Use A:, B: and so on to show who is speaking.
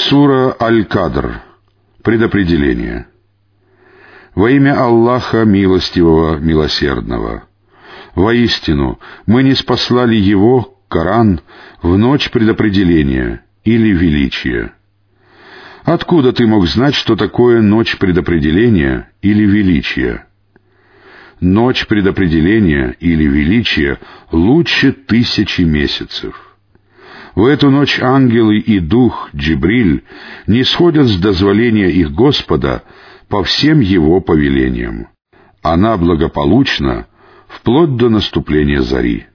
A: Сура Аль-Кадр. Предопределение. Во имя Аллаха Милостивого, Милосердного. Воистину, мы не спаслали его, Коран, в ночь предопределения или величия. Откуда ты мог знать, что такое ночь предопределения или величия? Ночь предопределения или величия лучше тысячи месяцев. В эту ночь ангелы и дух Джибриль не сходят с дозволения их Господа по всем его повелениям. Она благополучна вплоть до наступления зари.